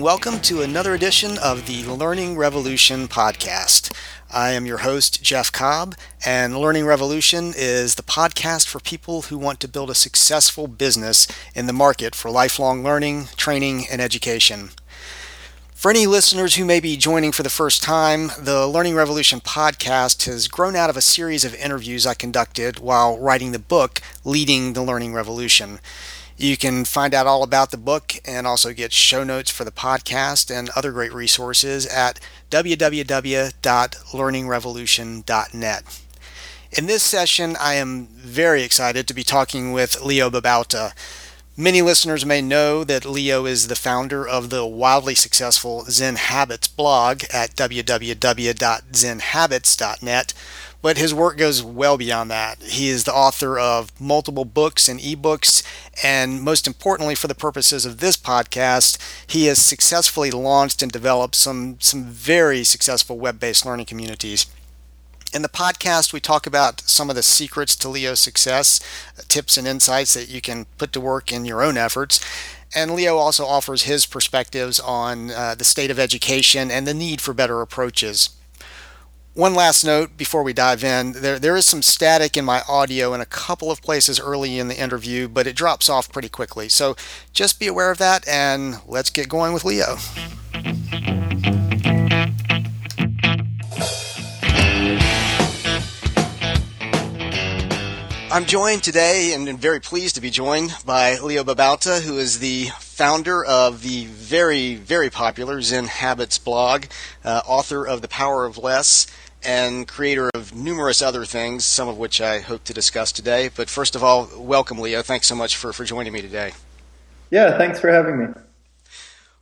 welcome to another edition of the Learning Revolution podcast. I am your host, Jeff Cobb, and Learning Revolution is the podcast for people who want to build a successful business in the market for lifelong learning, training, and education. For any listeners who may be joining for the first time, the Learning Revolution podcast has grown out of a series of interviews I conducted while writing the book Leading the Learning Revolution. You can find out all about the book and also get show notes for the podcast and other great resources at www.learningrevolution.net. In this session, I am very excited to be talking with Leo Babauta. Many listeners may know that Leo is the founder of the wildly successful Zen Habits blog at www.zenhabits.net but his work goes well beyond that. He is the author of multiple books and ebooks, and most importantly, for the purposes of this podcast, he has successfully launched and developed some, some very successful web based learning communities. In the podcast, we talk about some of the secrets to Leo's success, tips and insights that you can put to work in your own efforts. And Leo also offers his perspectives on uh, the state of education and the need for better approaches one last note before we dive in there, there is some static in my audio in a couple of places early in the interview, but it drops off pretty quickly. So just be aware of that, and let's get going with Leo. I'm joined today and very pleased to be joined by Leo Babauta, who is the founder of the very, very popular Zen Habits blog, uh, author of The Power of Less, and creator of numerous other things, some of which I hope to discuss today. But first of all, welcome, Leo. Thanks so much for, for joining me today. Yeah, thanks for having me.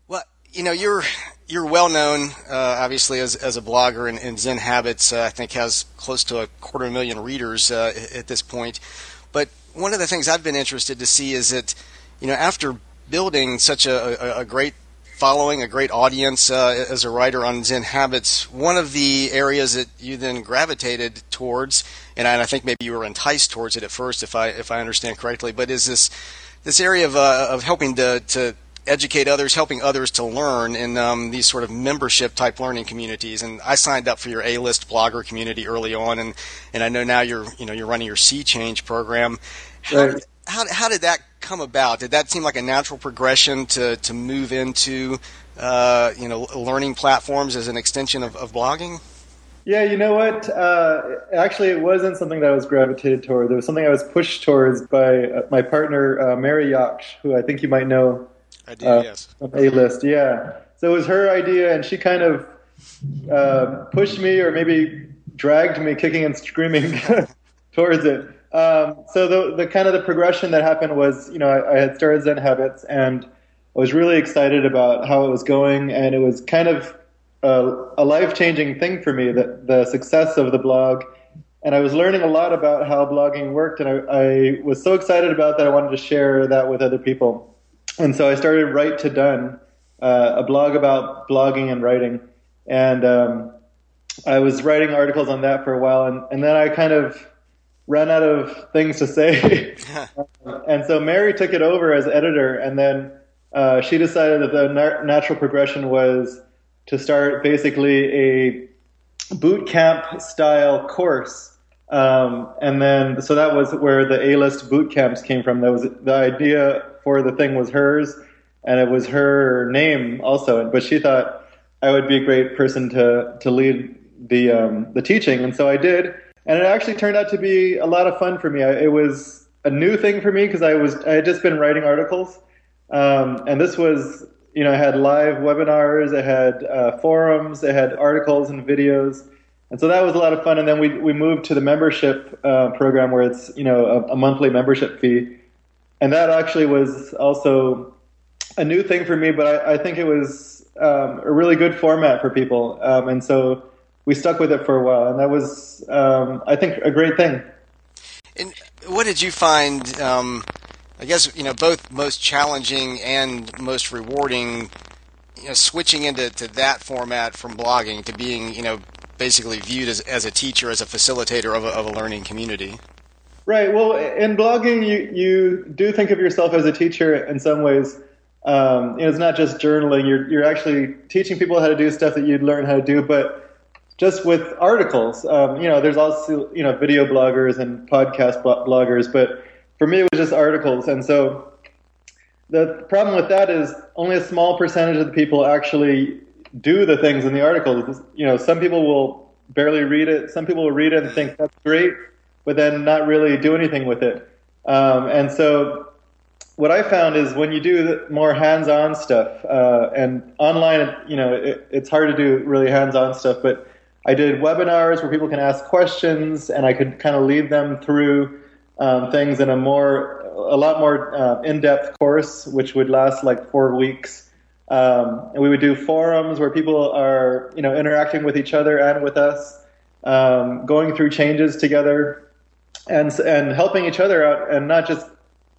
Well, you know, you're you're well known, uh, obviously, as, as a blogger, and, and Zen Habits, uh, I think, has close to a quarter of a million readers uh, at this point. But one of the things I've been interested to see is that, you know, after building such a, a, a great following, a great audience uh, as a writer on Zen Habits. One of the areas that you then gravitated towards, and I think maybe you were enticed towards it at first, if I if I understand correctly, but is this this area of uh, of helping to to educate others, helping others to learn in um, these sort of membership type learning communities. And I signed up for your A list blogger community early on, and, and I know now you're you know you're running your Sea Change program. How, right. how, how did that come about? Did that seem like a natural progression to, to move into uh, you know learning platforms as an extension of, of blogging? Yeah, you know what? Uh, actually, it wasn't something that I was gravitated toward. It was something I was pushed towards by uh, my partner, uh, Mary Jaksch, who I think you might know. I do, uh, yes. A list, yeah. So it was her idea, and she kind of uh, pushed me, or maybe dragged me, kicking and screaming, towards it. Um, so the the kind of the progression that happened was, you know, I, I had started Zen Habits, and I was really excited about how it was going, and it was kind of a, a life changing thing for me. That the success of the blog, and I was learning a lot about how blogging worked, and I, I was so excited about that I wanted to share that with other people, and so I started Write to Done, uh, a blog about blogging and writing, and um, I was writing articles on that for a while, and, and then I kind of ran out of things to say. and so Mary took it over as editor, and then uh, she decided that the na- natural progression was to start basically a boot camp style course. Um, and then, so that was where the A-list boot camps came from. That was the idea for the thing was hers, and it was her name also. But she thought I would be a great person to to lead the um, the teaching, and so I did and it actually turned out to be a lot of fun for me. It was a new thing for me because I was I had just been writing articles, um, and this was you know I had live webinars, I had uh, forums, I had articles and videos, and so that was a lot of fun. And then we we moved to the membership uh, program where it's you know a, a, monthly membership fee, and that actually was also a new thing for me. But I, I think it was um, a really good format for people, um, and so we stuck with it for a while, and that was, um, I think, a great thing. And what did you find? Um, I guess you know both most challenging and most rewarding. You know, switching into to that format from blogging to being, you know, basically viewed as, as a teacher, as a facilitator of a, of a learning community. Right. Well, in blogging, you you do think of yourself as a teacher in some ways. Um, it's not just journaling. You're you're actually teaching people how to do stuff that you'd learn how to do, but just with articles. Um, you know, there's also you know video bloggers and podcast bloggers, but for me it was just articles, and so the problem with that is only a small percentage of the people actually do the things in the articles. You know, some people will barely read it. Some people will read it and think that's great, but then not really do anything with it. Um, and so, what I found is when you do more hands-on stuff, uh, and online, you know, it, it's hard to do really hands-on stuff. But I did webinars where people can ask questions, and I could kind of lead them through um, things in a more, a lot more uh, in-depth course, which would last like four weeks. Um, and we would do forums where people are, you know, interacting with each other and with us, um, going through changes together, and and helping each other out, and not just,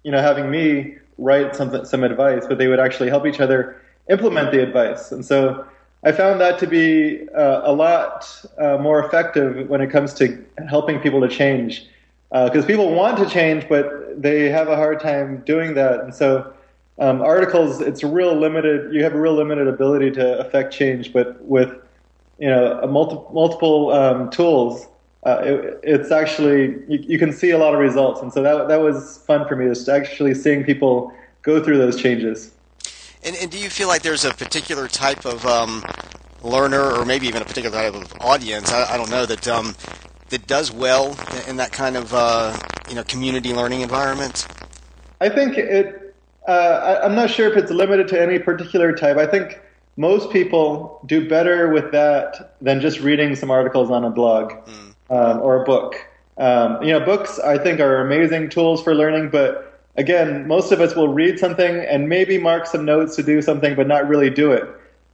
you know, having me write some some advice, but they would actually help each other implement the advice. And so I found that to be uh, a lot uh, more effective when it comes to helping people to change, because uh, people want to change, but they have a hard time doing that, and so um, articles, it's real limited. You have a real limited ability to affect change, but with you know multi- multiple um, tools, uh, it, it's actually you, you, can see a lot of results, and so that that was fun for me, just actually seeing people go through those changes. And, and do you feel like there's a particular type of um, learner, or maybe even a particular type of audience? I, I don't know that um, that does well in that kind of uh, you know community learning environment. I think it uh, I, am not sure if it's limited to any particular type. I think most people do better with that than just reading some articles on a blog mm. um, or a book. Um, you know, books I think are amazing tools for learning, but again, most of us will read something and maybe mark some notes to do something, but not really do it.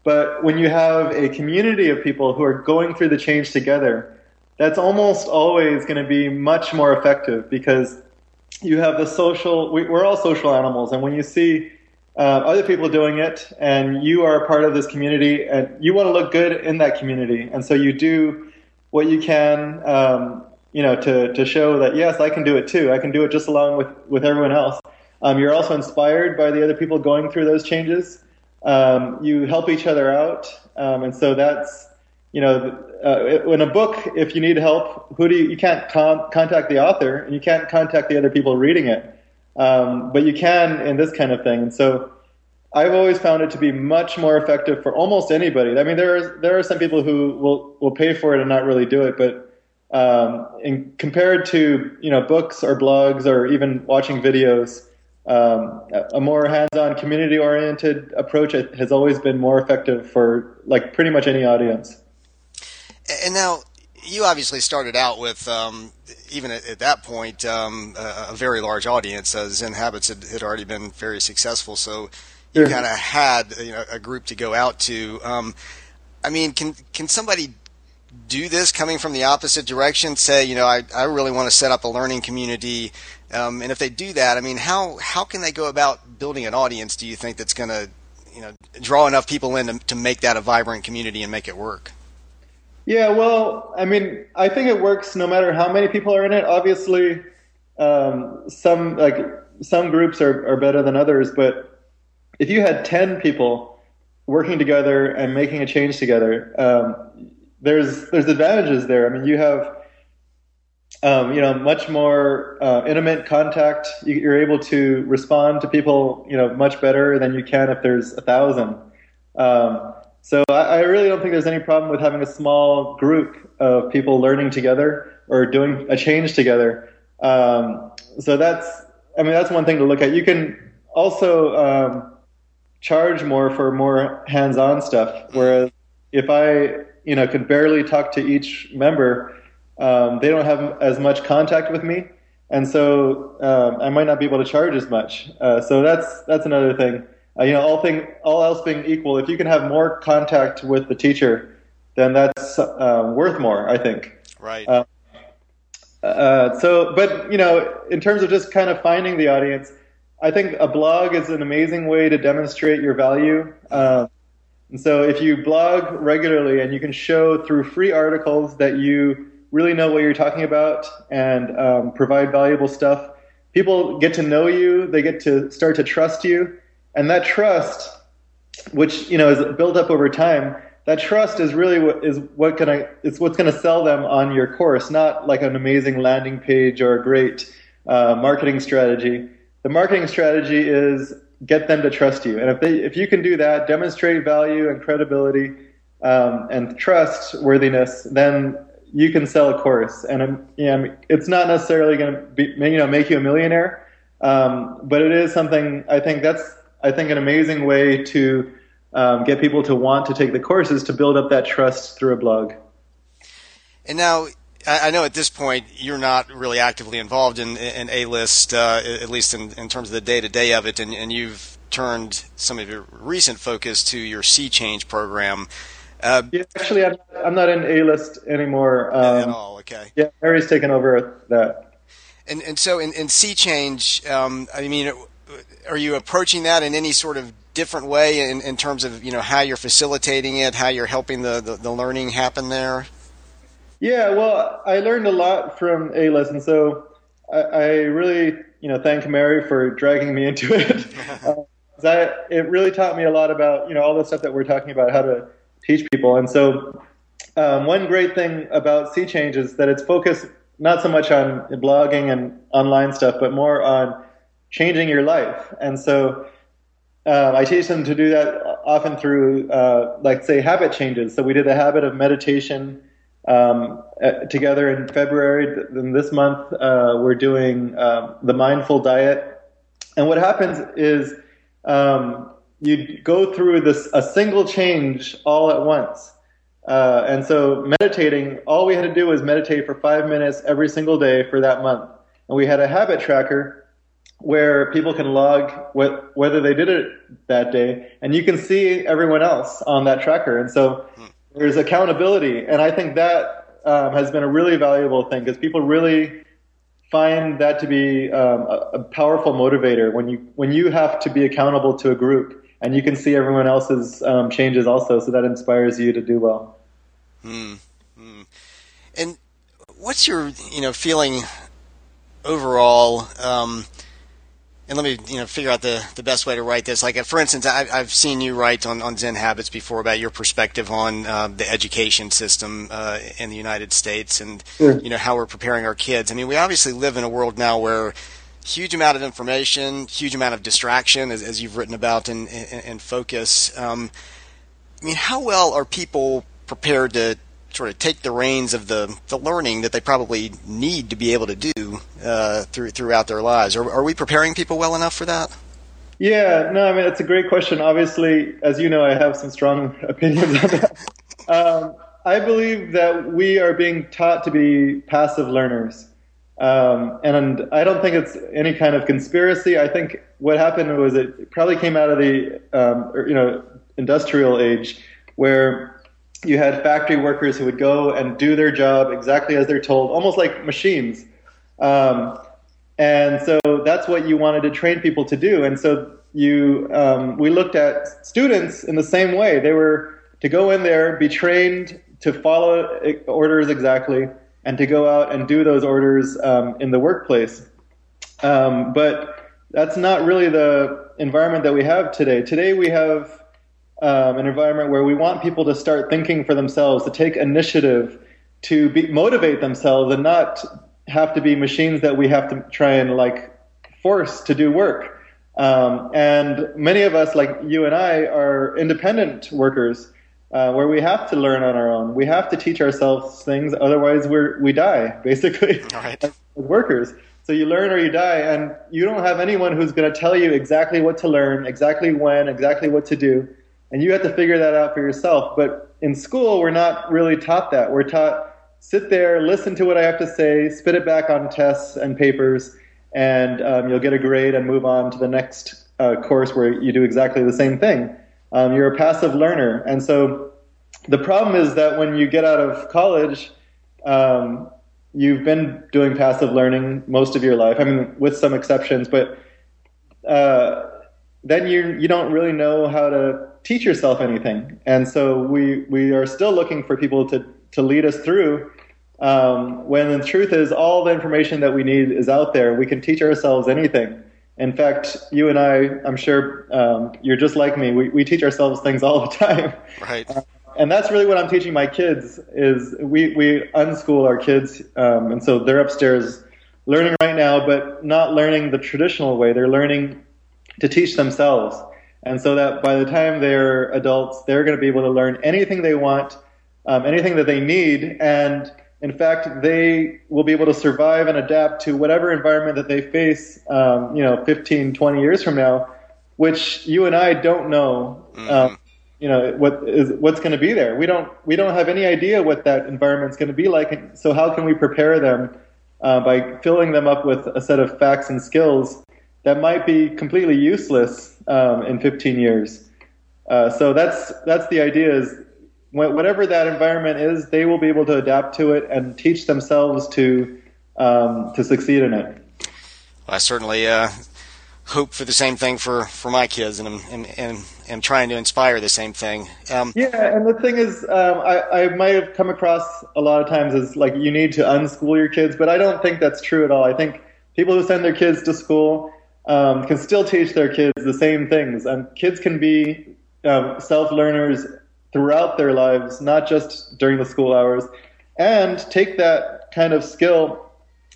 But when you have a community of people who are going through the change together, that's almost always going to be much more effective because you have the social, we, are all social animals. And when you see uh, other people doing it and you are a part of this community and you want to look good in that community. And so you do what you can, um, you know, to, to show that, yes, I can do it too. I can do it just along with, with everyone else. Um, you're also inspired by the other people going through those changes. Um, you help each other out. Um, and so that's, you know, uh, in a book, if you need help, who do you, you can't con- contact the author and you can't contact the other people reading it, um, but you can in this kind of thing. And so I've always found it to be much more effective for almost anybody. I mean, there are there are some people who will will pay for it and not really do it, but um, in, compared to you know books or blogs or even watching videos, um, a more hands-on, community-oriented approach has always been more effective for like pretty much any audience. And now, you obviously started out with, um, even at, at, that point, um, a, a, very large audience. Uh, Zen Habits had, had, already been very successful, so you sure. kind of had you know, a group to go out to. Um, I mean, can can somebody do this coming from the opposite direction? Say, you know, I, I really want to set up a learning community, um, and if they do that, I mean, how how can they go about building an audience? Do you think that's going to you know draw enough people in to, to make that a vibrant community and make it work? Yeah, well, I mean, I think it works no matter how many people are in it. Obviously, um, some like some groups are, are better than others, but if you had ten people working together and making a change together, um, there's there's advantages there. I mean, you have um, you know much more uh, intimate contact. You're able to respond to people you know much better than you can if there's a thousand. Um, so I, I, really don't think there's any problem with having a small group of people learning together or doing a change together. Um, so that's, I mean, that's one thing to look at. You can also um, charge more for more hands-on stuff. Whereas if I, you know, could barely talk to each member, um, they don't have as much contact with me, and so um, I might not be able to charge as much. Uh, so that's that's another thing uh, you know, all thing, all else being equal, if you can have more contact with the teacher, then that's uh, worth more, I think. Right. Uh, uh, so, but you know, in terms of just kind of finding the audience, I think a blog is an amazing way to demonstrate your value. Um, and so, if you blog regularly and you can show through free articles that you really know what you're talking about and um, provide valuable stuff, people get to know you. They get to start to trust you and that trust, which you know is built up over time, that trust is really what is what gonna it's what's gonna sell them on your course, not like an amazing landing page or a great uh, marketing strategy. The marketing strategy is get them to trust you, and if they if you can do that, demonstrate value and credibility um, and trustworthiness, then you can sell a course, and um, know, it's not necessarily going to be you know make you a millionaire, um, but it is something I think that's I think an amazing way to um, get people to want to take the courses to build up that trust through a blog. And now, I know at this point you're not really actively involved in, in A list, uh, at least in, in, terms of the day to day of it, and, and, you've turned some of your recent focus to your Sea Change program. Uh, yeah, actually, I'm, I'm not in A list anymore. Um, at all, okay. Yeah, Harry's taken over that. And and so in, in Sea Change, um, I mean, are you approaching that in any sort of different way in, in terms of you know how you're facilitating it, how you're helping the, the, the learning happen there? Yeah, well, I learned a lot from A lesson, so I, I really you know thank Mary for dragging me into it. uh, that it really taught me a lot about you know all the stuff that we're talking about, how to teach people, and so um, one great thing about Sea Change is that it's focused not so much on blogging and online stuff, but more on changing your life. And so um, I teach them to do that often through, uh, like, say, habit changes. So we did the habit of meditation um, uh, together in February. Then this month, uh, we're doing um, the mindful diet. And what happens is um, you go through this a single change all at once. Uh, and so meditating, all we had to do was meditate for five minutes every single day for that month. And we had a habit tracker where people can log what, whether they did it that day, and you can see everyone else on that tracker. And so hmm. There's accountability, and I think that um, has been a really valuable thing because people really find that to be um, a, a, powerful motivator when you when you have to be accountable to a group and you can see everyone else's um, changes also, so that inspires you to do well. Hmm. hmm. And what's your you know feeling overall? And let me you know figure out the, the best way to write this. Like, for instance, I, have seen you write on, on Zen Habits before about your perspective on uh, the education system uh, in the United States and you know how we're preparing our kids. I mean, we obviously live in a world now where huge amount of information, huge amount of distraction, as, as you've written about in, in, in focus. Um, I mean, how well are people prepared to sort of take the reins of the, the learning that they probably need to be able to do uh, through, throughout their lives. Are, are we preparing people well enough for that? Yeah, no, I mean, it's a great question. Obviously, as you know, I have some strong opinions on that. Um, I believe that we are being taught to be passive learners. Um, and I don't think it's any kind of conspiracy. I think what happened was it probably came out of the um, you know industrial age, where you had factory workers who would go and do their job exactly as they're told, almost like machines. Um, and so that's what you wanted to train people to do. And so you, um, we looked at students in the same way. They were to go in there, be trained to follow orders exactly, and to go out and do those orders um, in the workplace. Um, but that's not really the environment that we have today. Today we have um, an environment where we want people to start thinking for themselves, to take initiative, to be, motivate themselves, and not have to be machines that we have to try and like force to do work. Um, and many of us, like you and I, are independent workers, uh, where we have to learn on our own. We have to teach ourselves things, otherwise we we die basically right. as workers. So you learn or you die, and you don't have anyone who's going to tell you exactly what to learn, exactly when, exactly what to do and you have to figure that out for yourself. But in school, we're not really taught that. We're taught sit there, listen to what I have to say, spit it back on tests and papers, and um, you'll get a grade and move on to the next uh, course where you do exactly the same thing. Um, you're a passive learner, and so the problem is that when you get out of college, um, you've been doing passive learning most of your life. I mean, with some exceptions, but uh, then you you don't really know how to teach yourself anything. And so we we are still looking for people to to lead us through. Um, when the truth is, all the information that we need is out there. We can teach ourselves anything. In fact, you and I, I'm sure um, you're just like me. We, we teach ourselves things all the time. Right. Uh, and that's really what I'm teaching my kids is we, we unschool our kids. Um, and so they're upstairs learning right now, but not learning the traditional way. They're learning to teach themselves. And so that by the time they're adults, they're going to be able to learn anything they want, um, anything that they need. And in fact, they will be able to survive and adapt to whatever environment that they face, um, you know, 15, 20 years from now, which you and I don't know. Mm-hmm. Um, you know what is what's going to be there. We don't we don't have any idea what that environment's going to be like. So how can we prepare them uh, by filling them up with a set of facts and skills that might be completely useless um, in 15 years? Uh, so that's that's the idea is whatever that environment is, they will be able to adapt to it and teach themselves to um, to succeed in it. Well, I certainly uh, hope for the same thing for, for my kids, and I'm and, and, and trying to inspire the same thing. Um, yeah, and the thing is, um, I, I might have come across a lot of times as like you need to unschool your kids, but I don't think that's true at all. I think people who send their kids to school um, can still teach their kids the same things, and kids can be um, self learners throughout their lives, not just during the school hours, and take that kind of skill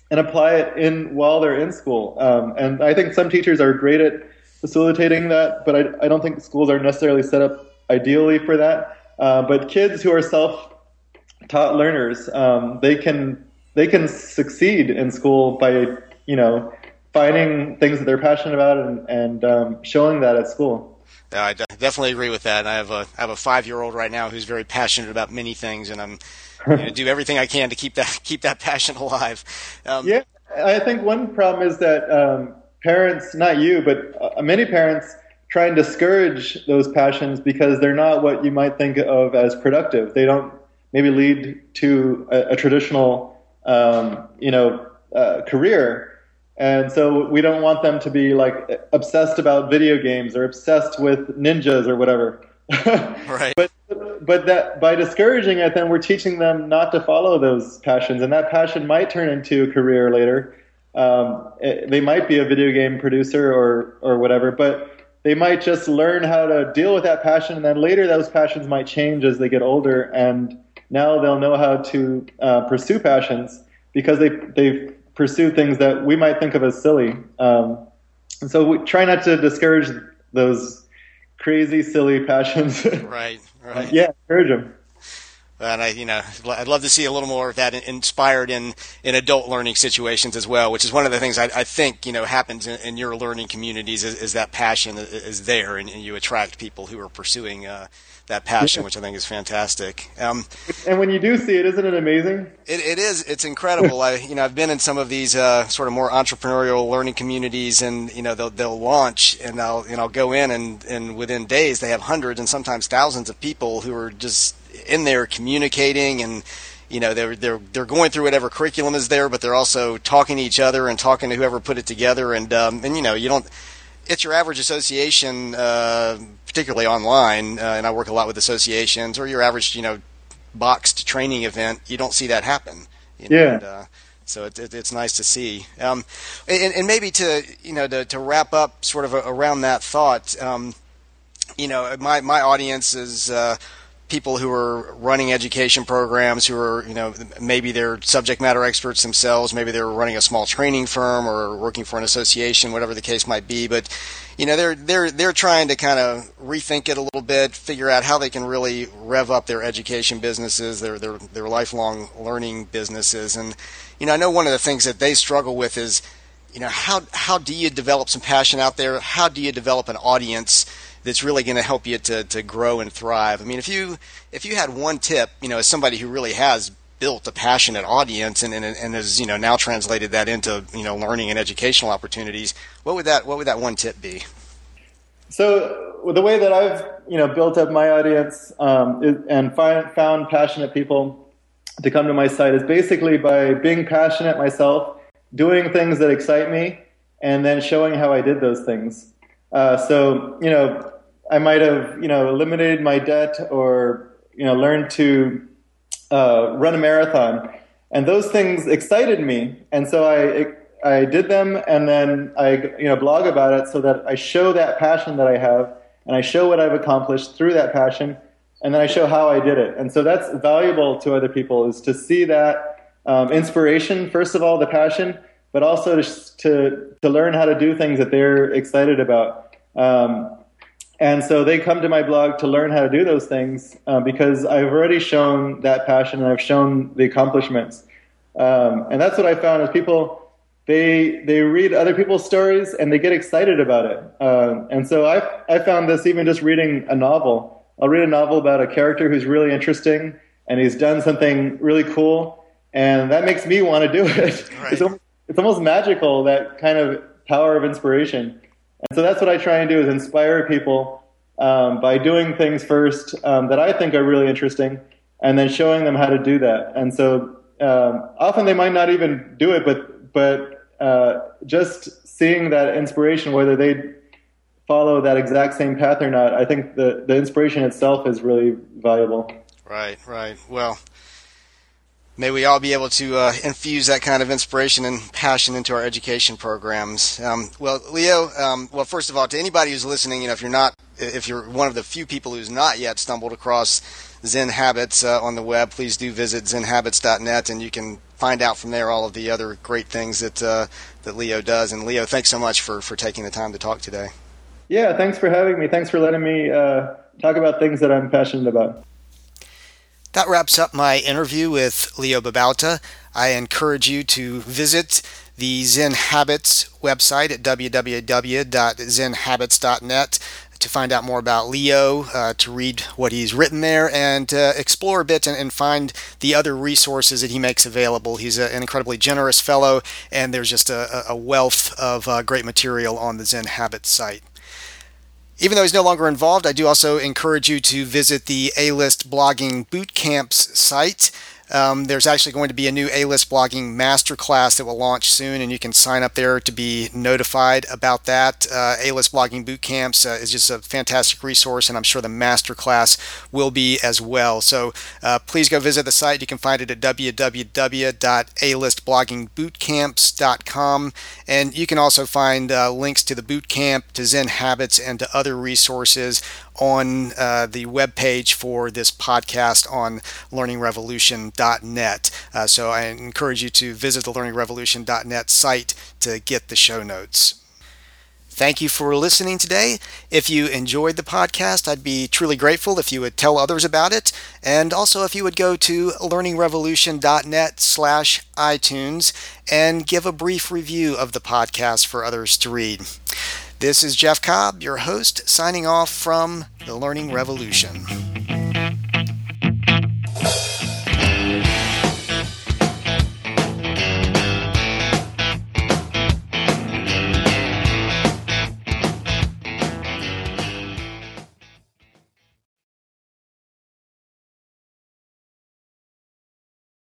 and apply it in while they're in school. Um, and I think some teachers are great at facilitating that, but I, I don't think schools are necessarily set up ideally for that. Uh, but kids who are self-taught learners, um, they can they can succeed in school by you know finding things that they're passionate about and, and um, showing that at school. Yeah, I definitely agree with that. I have a I have a five year old right now who's very passionate about many things, and I'm you know, do everything I can to keep that keep that passion alive. Um, yeah, I think one problem is that um, parents, not you, but uh, many parents try and discourage those passions because they're not what you might think of as productive. They don't maybe lead to a, a traditional, um, you know, uh, career. And so we don't want them to be like obsessed about video games or obsessed with ninjas or whatever. right. But but that by discouraging it, then we're teaching them not to follow those passions, and that passion might turn into a career later. Um, it, they might be a video game producer or or whatever, but they might just learn how to deal with that passion, and then later those passions might change as they get older, and now they'll know how to uh, pursue passions because they they pursue things that we might think of as silly. Um, and so we try not to discourage those crazy, silly passions. right, right. yeah, encourage them. And I, you know, I'd love to see a little more of that inspired in, in adult learning situations as well, which is one of the things I, I think, you know, happens in, in your learning communities is, is, that passion is there and, and, you attract people who are pursuing, uh, that passion, which I think is fantastic. Um, and when you do see it, isn't it amazing? It, it is. It's incredible. I, you know, I've been in some of these uh, sort of more entrepreneurial learning communities, and you know, they'll they'll launch, and I'll you know go in, and and within days they have hundreds and sometimes thousands of people who are just in there communicating and you know they're they're they're going through whatever curriculum is there, but they're also talking to each other and talking to whoever put it together. And um, and you know you don't it's your average association, uh, particularly online, uh, and I work a lot with associations, or your average, you know, boxed training event. You don't see that happen. You know, yeah. And, uh, so it, it, it's nice to see. Um, and, and, maybe to you know to, to wrap up sort of a, around that thought. Um, you know, my my audience is uh, people who are running education programs who are, you know, maybe they're subject matter experts themselves, maybe they're running a small training firm or working for an association, whatever the case might be. But, you know, they're they're they're trying to kind of rethink it a little bit, figure out how they can really rev up their education businesses, their their their lifelong learning businesses. And, you know, I know one of the things that they struggle with is, you know, how how do you develop some passion out there? How do you develop an audience? That's really going to help you to, to grow and thrive. I mean, if you if you had one tip, you know, as somebody who really has built a passionate audience and, and, and has you know now translated that into you know learning and educational opportunities, what would that what would that one tip be? So the way that I've you know built up my audience um, and find, found passionate people to come to my site is basically by being passionate myself, doing things that excite me, and then showing how I did those things. Uh, so you know I might have, you know, eliminated my debt or, you know, learned to uh, run a marathon. And those things excited me. And so I, I did them, and then I you know blog about it so that I show that passion that I have, and I show what I've accomplished through that passion, and then I show how I did it. And so that's valuable to other people is to see that um, inspiration first of all, the passion, but also to, to to learn how to do things that they're excited about. Um, and so they come to my blog to learn how to do those things uh, because I've already shown that passion and I've shown the accomplishments. Um, and that's what I found is people they they read other people's stories and they get excited about it. Uh, and so I I found this even just reading a novel. I'll read a novel about a character who's really interesting and he's done something really cool, and that makes me want to do it. Right. It's, almost, it's almost magical that kind of power of inspiration. And so that's what I try and do is inspire people um, by doing things first um, that I think are really interesting, and then showing them how to do that. And so um, often they might not even do it, but but uh, just seeing that inspiration, whether they follow that exact same path or not, I think the the inspiration itself is really valuable. Right, right. Well, may we all be able to uh, infuse that kind of inspiration and passion into our education programs. Um, well, Leo, um, well, first of all, to anybody who's listening, you know, if you're not, if you're one of the few people who's not yet stumbled across Zen Habits uh, on the web, please do visit zenhabits.net, and you can find out from there all of the other great things that uh, that Leo does. And Leo, thanks so much for for taking the time to talk today. Yeah, thanks for having me. Thanks for letting me uh, talk about things that I'm passionate about. That wraps up my interview with Leo Babauta. I encourage you to visit the Zen Habits website at www.zenhabits.net to find out more about Leo, uh, to read what he's written there, and uh, explore a bit and, and, find the other resources that he makes available. He's a, an incredibly generous fellow, and there's just a, a wealth of uh, great material on the Zen Habits site. Even though he's no longer involved, I do also encourage you to visit the A List Blogging Bootcamps site. Um, there's actually going to be a new A-list blogging masterclass that will launch soon, and you can sign up there to be notified about that. Uh, A-list blogging bootcamps uh, is just a fantastic resource, and I'm sure the masterclass will be as well. So uh, please go visit the site. You can find it at www.alistbloggingbootcamps.com, and you can also find uh, links to the bootcamp, to Zen Habits, and to other resources on uh, the webpage for this podcast on learningrevolution.net. Uh, so I encourage you to visit the learningrevolution.net site to get the show notes. Thank you for listening today. If you enjoyed the podcast, I'd be truly grateful if you would tell others about it. And also if you would go to learningrevolution.net slash iTunes and give a brief review of the podcast for others to read. This is Jeff Cobb, your host, signing off from the Learning Revolution.